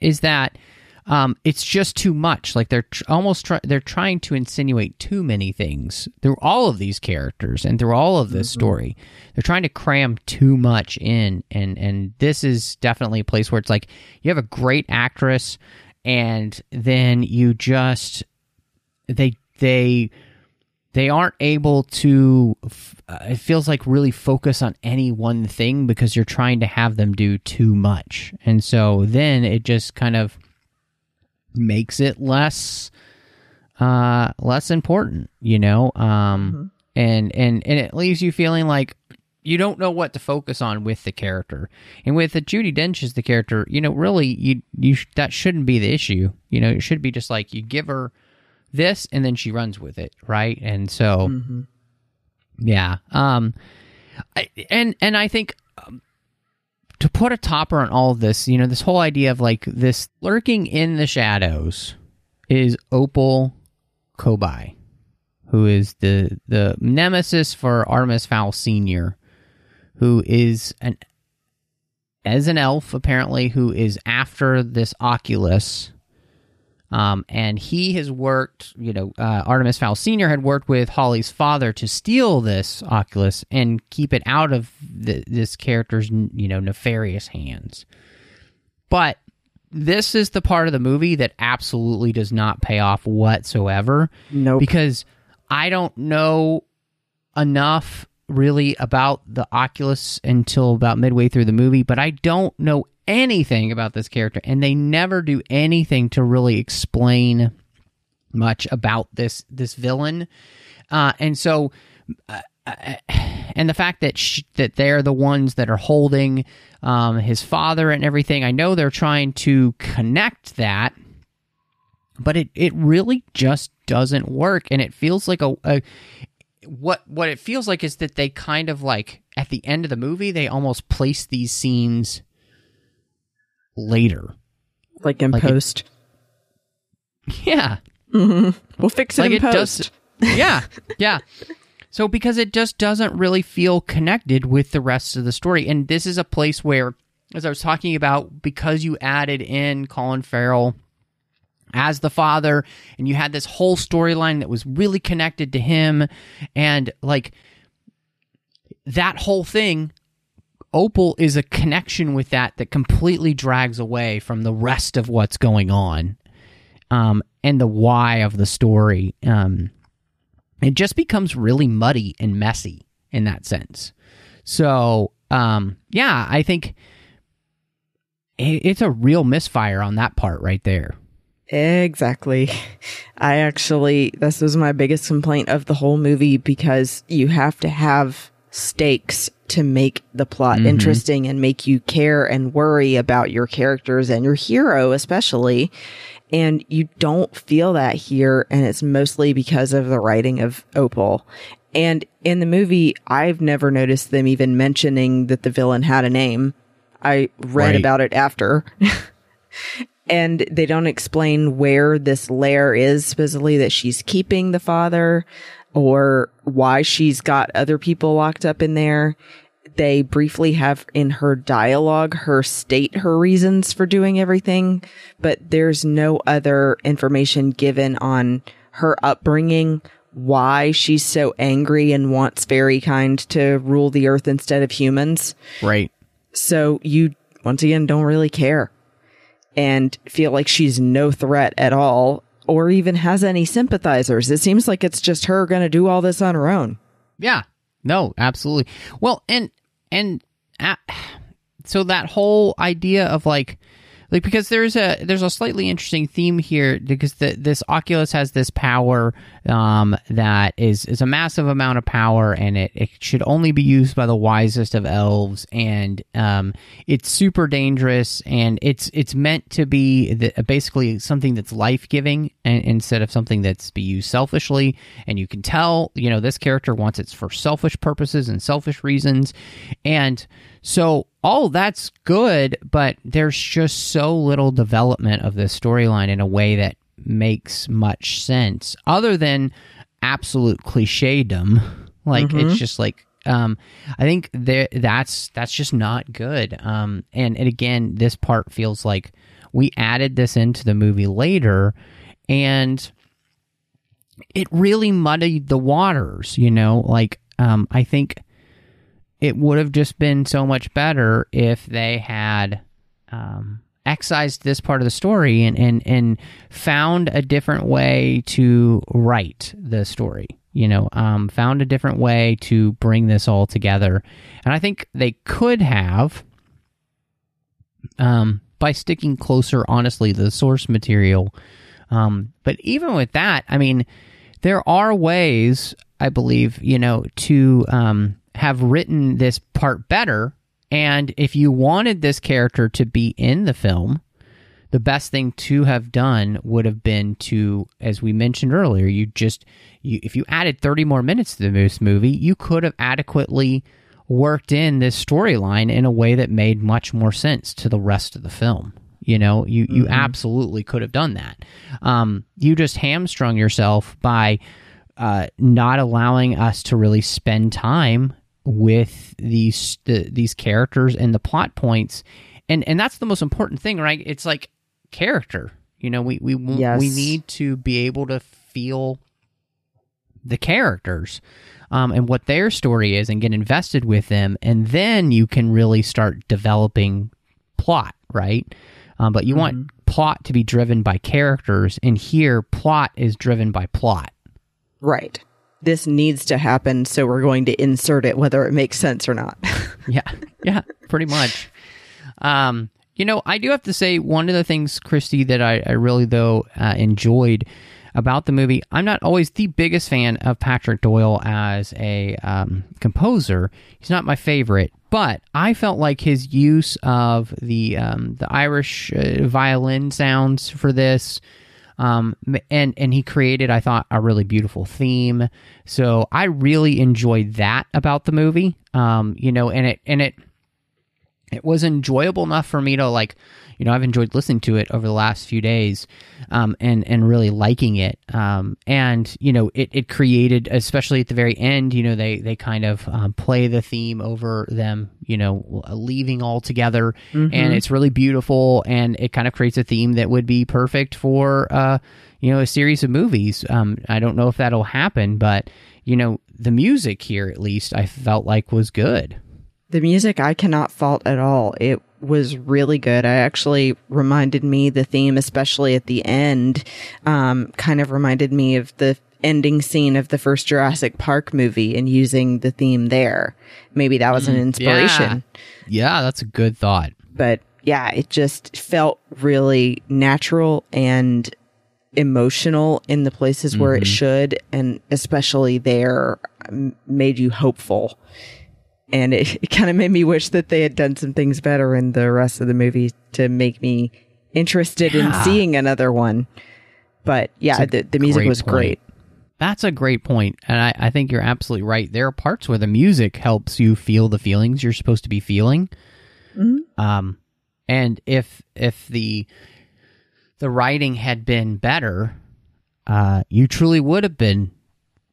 is that um, it's just too much. Like they're tr- almost try- they're trying to insinuate too many things through all of these characters and through all of this story. They're trying to cram too much in, and and this is definitely a place where it's like you have a great actress, and then you just they they they aren't able to f- uh, it feels like really focus on any one thing because you're trying to have them do too much and so then it just kind of makes it less uh less important you know? Um and and and it leaves you feeling like you don't know what to focus on with the character. And with the judi dench as the character you know really you you sh- that shouldn't be the issue. You know it should be just like you give her this and then she runs with it right? And so yeah. Um I, and and i think um, to put a topper on all of this you know this whole idea of like this lurking in the shadows is opal koboi who is the the nemesis for artemis fowl senior who is an as an elf apparently who is after this oculus um, and he has worked, you know, uh, Artemis Fowl Sr. had worked with Holly's father to steal this Oculus and keep it out of the, this character's, you know, nefarious hands. But this is the part of the movie that absolutely does not pay off whatsoever Nope. because I don't know enough really about the Oculus until about midway through the movie, but I don't know anything about this character, and they never do anything to really explain much about this this villain. Uh, and so, uh, uh, and the fact that sh- that they're the ones that are holding um, his father and everything, I know they're trying to connect that but it, it really just doesn't work and it feels like a, a what what it feels like is that they kind of like at the end of the movie they almost place these scenes later. Like in like it- post. yeah. Mm-hmm. We'll fix it like in it post. does yeah. Yeah. So because it just doesn't really feel connected with the rest of the story and this is a place where as i was talking about because you added in colin farrell as the father and you had this whole storyline that was really connected to him and like that whole thing opal is a connection with that that completely drags away from the rest of what's going on um, and the why of the story. Um, it just becomes really muddy and messy in that sense. So um, yeah i think it's a real misfire on that part right there Exactly. I actually, this was my biggest complaint of the whole movie because you have to have stakes to make the plot mm-hmm. interesting and make you care and worry about your characters and your hero, especially. And you don't feel that here. And it's mostly because of the writing of Opal. And in the movie, I've never noticed them even mentioning that the villain had a name. I read Right. about it after. and they don't explain where this lair is supposedly that she's keeping the father or why she's got other people locked up in there. They briefly have in her dialogue her state her reasons for doing everything, but there's no other information given on her upbringing, why she's so angry and wants fairy kind to rule the earth instead of humans. Right. So you once again don't really care and feel like she's no threat at all or even has any sympathizers. It seems like it's just her going to do all this on her own. Yeah. No, absolutely. Well, and and uh, so that whole idea of like like because there's a there's a slightly interesting theme here because the, this Oculus has this power um, that is is a massive amount of power and it, it should only be used by the wisest of elves and um, it's super dangerous and it's it's meant to be the, basically something that's life giving and instead of something that's be used selfishly. And you can tell you know this character wants it for selfish purposes and selfish reasons. And so all that's good, but there's just so little development of this storyline in a way that makes much sense, other than absolute clichédom. Like it's just like um, I think there that's that's just not good. Um, and and again, this part feels like we added this into the movie later, and it really muddied the waters. You know, like um, I think it would have just been so much better if they had um, excised this part of the story and, and, and found a different way to write the story. You know, um, found a different way to bring this all together. And I think they could have um, by sticking closer, honestly, to the source material. Um, but even with that, I mean, there are ways, I believe, you know, to um, have written this part better. And if you wanted this character to be in the film, the best thing to have done would have been to, as we mentioned earlier, you just, you, if you added 30 more minutes to this movie, you could have adequately worked in this storyline in a way that made much more sense to the rest of the film. You know, you, you absolutely could have done that. Um, you just hamstrung yourself by uh, not allowing us to really spend time with these the, these characters and the plot points, and and that's the most important thing, right? It's like character. You know, we we Yes. we need to be able to feel the characters um, and what their story is and get invested with them and then you can really start developing plot right um, but you want plot to be driven by characters and here plot is driven by plot Right. This needs to happen, so we're going to insert it whether it makes sense or not. yeah. Yeah pretty much. Um you know i do have to say one of the things christy that i, I really though uh, enjoyed about the movie i'm not always the biggest fan of patrick doyle as a um, composer. He's not my favorite but i felt like his use of the um, the irish uh, violin sounds for this um, and and he created I thought a really beautiful theme. So I really enjoyed that about the movie. Um, you know, and it and it it was enjoyable enough for me to like you know i've enjoyed listening to it over the last few days um, and and really liking it. Um, and you know it, it created especially at the very end you know they they kind of um, play the theme over them you know leaving all together. And it's really beautiful and it kind of creates a theme that would be perfect for uh, you know a series of movies. Um, i don't know if that'll happen but you know the music here at least i felt like was good The music I cannot fault at all. It was really good. I actually reminded me the theme, especially at the end, um, kind of reminded me of the ending scene of the first Jurassic Park movie and using the theme there. Maybe that was an inspiration. Yeah, that's a good thought. But yeah, it just felt really natural and emotional in the places where it should, and especially there made you hopeful. And it, it kind of made me wish that they had done some things better in the rest of the movie to make me interested in seeing another one. But yeah, the, the music great was point. great. That's a great point, and I, I think you're absolutely right. There are parts where the music helps you feel the feelings you're supposed to be feeling. Um, and if if the the writing had been better, uh, you truly would have been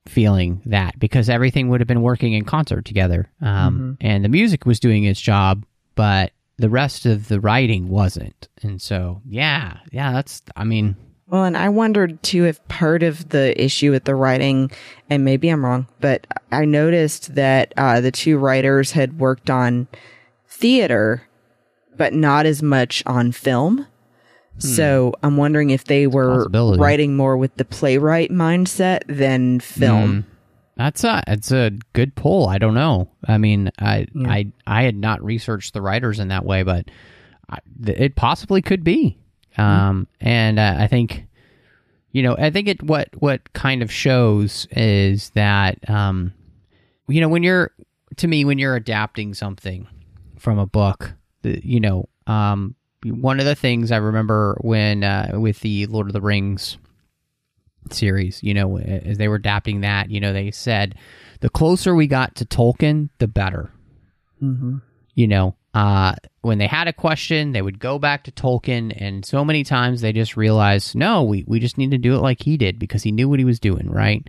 feeling that because everything would have been working in concert together. Um, and the music was doing its job, but the rest of the writing wasn't. And so, yeah, yeah, that's. I mean, Well, and I wondered too if part of the issue with the writing, and maybe I'm wrong, but I noticed that uh, the two writers had worked on theater, but not as much on film. So I'm wondering if they were writing more with the playwright mindset than film. That's a it's a good pull. I don't know. I mean, I I I had not researched the writers in that way, but I, it possibly could be. Um, and uh, I think, you know, I think it what what kind of shows is that, um, you know, when you're to me when you're adapting something from a book, the, you know, um, one of the things I remember when uh, with the Lord of the Rings series, you know, as they were adapting that, you know, they said the closer we got to Tolkien, the better. Mm-hmm. You know, uh, when they had a question, they would go back to Tolkien, and so many times they just realized, no, we, we just need to do it like he did because he knew what he was doing, right?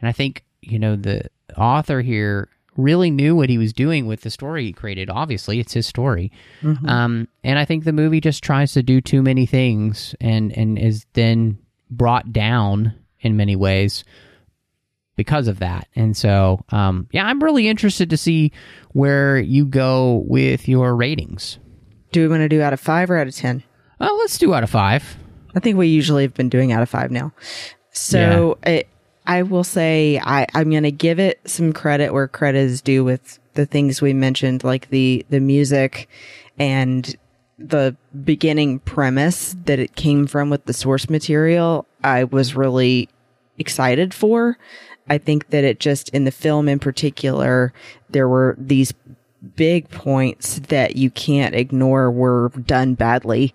And I think, you know, the author here really knew what he was doing with the story he created. Obviously, it's his story. Um, and I think the movie just tries to do too many things and, and is then brought down in many ways because of that. And so, um, yeah, I'm really interested to see where you go with your ratings. Do we want to do out of five or out of 10? Well, let's do out of five. I think we usually have been doing out of five now. So it, I will say I, I'm going to give it some credit where credit is due with the things we mentioned, like the, the music and the beginning premise that it came from with the source material. I was really excited for. I think that it just in the film in particular, there were these big points that you can't ignore were done badly.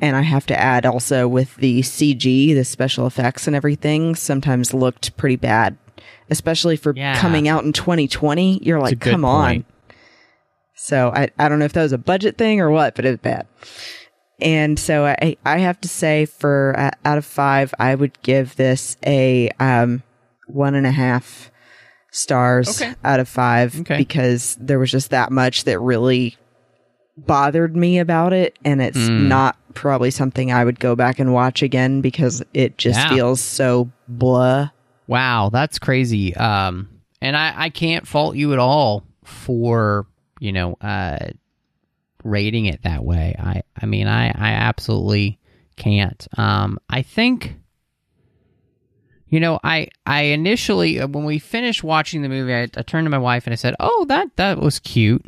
And I have to add also with the CG, the special effects and everything sometimes looked pretty bad, especially for Yeah. coming out in 2020. You're like, come on. So I, I don't know if that was a budget thing or what, but it was bad. And so I, I have to say for uh, out of five, I would give this a, um, one and a half stars Okay. out of five Okay. because there was just that much that really bothered me about it. And it's Hmm. not probably something I would go back and watch again because it just Yeah. feels so blah. Wow, that's crazy. Um, and I, I can't fault you at all for you know uh, rating it that way. I I mean I I absolutely can't. Um, I think. You know, I I initially uh, when we finished watching the movie, I, I turned to my wife and I said, "Oh, that that was cute."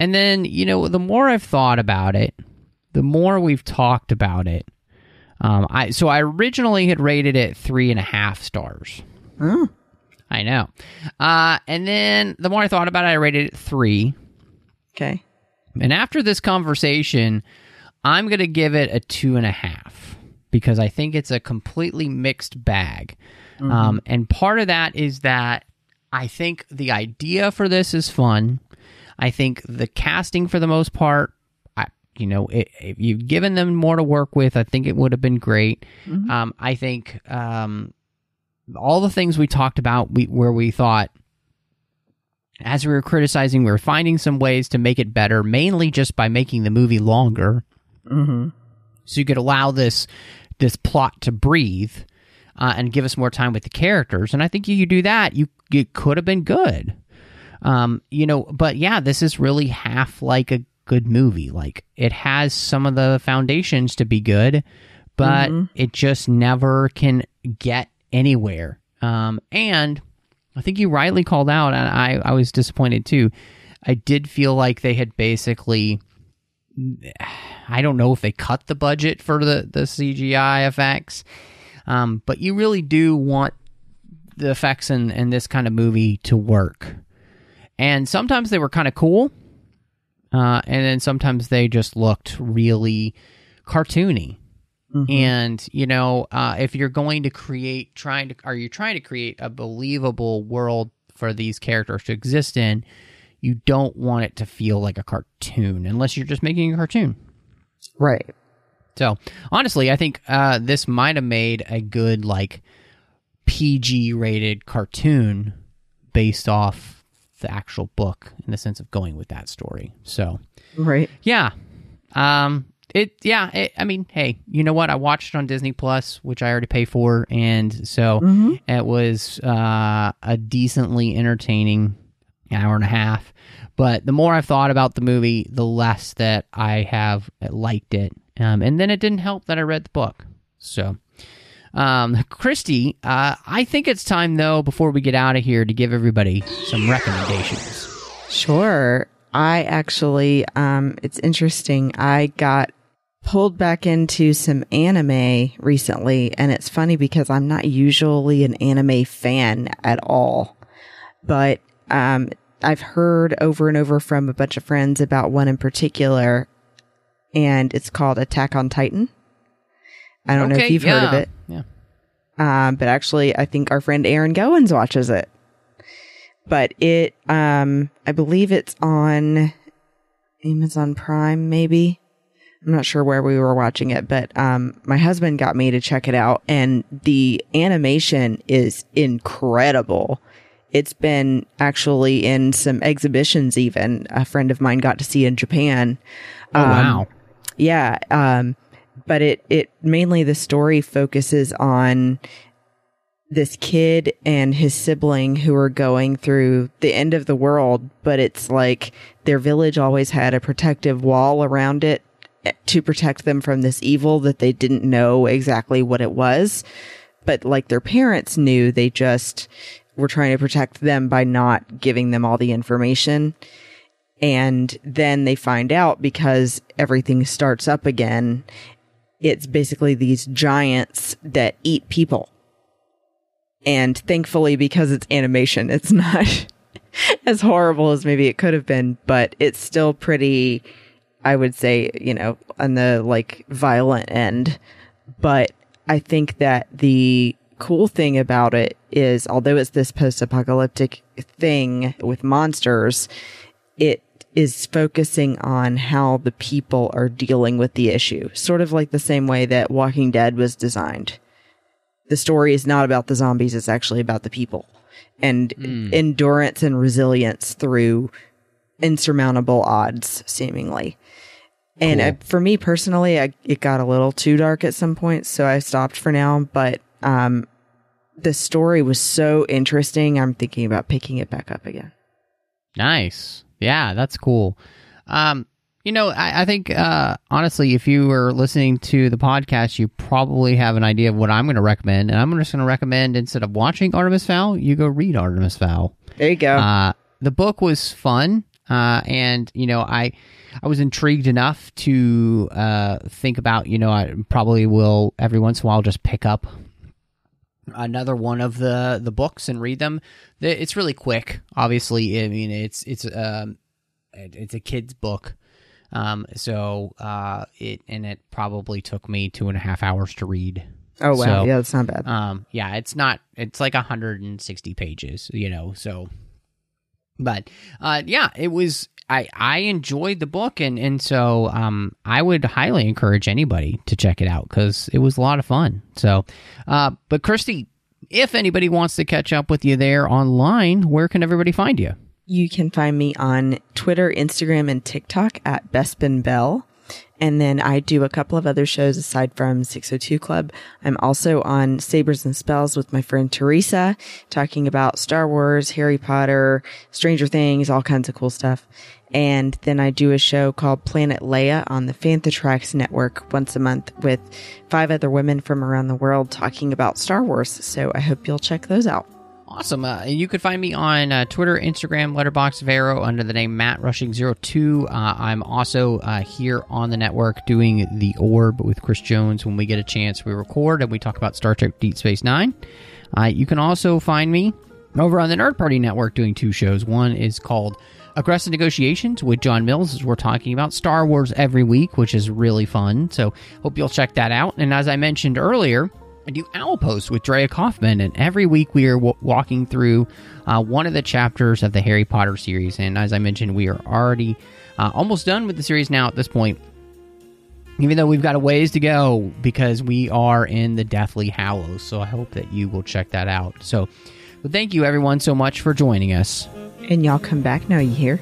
And then you know, the more I've thought about it, the more we've talked about it. Um, I so I originally had rated it three and a half stars. I know. Uh, and then the more I thought about it, I rated it three. Okay. And after this conversation, I'm going to give it a two and a half because I think it's a completely mixed bag. Um, and part of that is that I think the idea for this is fun. I think the casting, for the most part, I, you know, i if you've given them more to work with, I think it would have been great. Um, I think um, all the things we talked about, we, where we thought as we were criticizing, we were finding some ways to make it better, mainly just by making the movie longer, mm-hmm. so you could allow this this plot to breathe uh, and give us more time with the characters. And I think if you do that, you it could have been good. Um, you know, but yeah, this is really half like a good movie. Like it has some of the foundations to be good, but it just never can get anywhere. Um, and I think you rightly called out, and I, I was disappointed too. I did feel like they had basically I don't know if they cut the budget for the the CGI effects, um, but you really do want the effects in in this kind of movie to work. And sometimes they were kind of cool, uh, and then sometimes they just looked really cartoony. And you know, uh, if you're going to create, trying to, are you trying to create a believable world for these characters to exist in? You don't want it to feel like a cartoon, unless you're just making a cartoon. Right. So honestly, I think uh, this might have made a good like PG rated cartoon based off the actual book in the sense of going with that story. So Right. yeah, um, it yeah. It, I mean, hey, you know what? I watched it on Disney Plus, which I already pay for, and so it was uh, a decently entertaining hour and a half. But the more I've thought about the movie, the less that I have liked it. Um, and then it didn't help that I read the book. So, um, Christy, uh, I think it's time though before we get out of here to give everybody some recommendations. Sure. I actually, um, it's interesting. I got pulled back into some anime recently, and it's funny because I'm not usually an anime fan at all. But, um, I've heard over and over from a bunch of friends about one in particular, and it's called Attack on Titan. I don't know if you've heard of it. Yeah. Um, but actually, I think our friend Aaron Goins watches it. But it, um, I believe it's on Amazon Prime, maybe. I'm not sure where we were watching it, but um, my husband got me to check it out, and the animation is incredible. It's been actually in some exhibitions, even a friend of mine got to see in Japan. Oh Um, wow. yeah. But it, it mainly the story focuses on this kid and his sibling who are going through the end of the world, but it's like their village always had a protective wall around it eh, to protect them from this evil that they didn't know exactly what it was. But like their parents knew, they just were trying to protect them by not giving them all the information. And then they find out because everything starts up again. It's basically these giants that eat people. And thankfully, because it's animation, it's not as horrible as maybe it could have been, but it's still pretty, I would say, you know, on the like violent end. But I think that the cool thing about it is, although it's this post apocalyptic thing with monsters, it is focusing on how the people are dealing with the issue, sort of like the same way that Walking Dead was designed. The story is not about the zombies, it's actually about the people and endurance and resilience through insurmountable odds, seemingly. And uh, for me personally, I, it got a little too dark at some point, so I stopped for now. But um, the story was so interesting, I'm thinking about picking it back up again. Nice. Yeah, that's cool. Um, you know, I, I think uh, honestly, if you were listening to the podcast, you probably have an idea of what I'm going to recommend, and I'm just going to recommend instead of watching Artemis Fowl, you go read Artemis Fowl. There you go. Uh, the book was fun, uh, and you know, I I was intrigued enough to uh, think about. You know, I probably will every once in a while just pick up another one of the the books and read them. It's really quick. Obviously, I mean, it's it's um it's a kid's book. Um, so uh, it and it probably took me two and a half hours to read. oh wow, so- yeah, that's not bad. Um, yeah, it's not. It's like 160 pages, you know. So, but uh, yeah, it was. I I enjoyed the book, and and so um, I would highly encourage anybody to check it out because it was a lot of fun. So, uh, but Christy, if anybody wants to catch up with you there online, where can everybody find you? You can find me on Twitter, Instagram, and TikTok at Bespin Bell. And then I do a couple of other shows aside from 602 Club. I'm also on Sabers and Spells with my friend Teresa, talking about Star Wars, Harry Potter, Stranger Things, all kinds of cool stuff. And then I do a show called Planet Leia on the Fantatrax Network once a month with five other women from around the world talking about Star Wars. So I hope you'll check those out. Awesome. Uh, you can find me on uh, Twitter, Instagram, Letterbox, Vero under the name Matt Rushing 02. Uh, I'm also uh, here on the network doing The Orb with Chris Jones. When we get a chance, we record and we talk about Star Trek Deep Space Nine. Uh, you can also find me over on the Nerd Party Network doing two shows. One is called Aggressive Negotiations with John Mills, as we're talking about Star Wars every week, which is really fun. So hope you'll check that out. And as I mentioned earlier, I do Owl Post with Drea Kaufman, and every week we are w- walking through uh, one of the chapters of the Harry Potter series. And as I mentioned, we are already uh, almost done with the series now at this point. Even though we've got a ways to go because we are in the Deathly Hallows. So I hope that you will check that out. So, well, thank you everyone so much for joining us. And y'all come back now, you hear?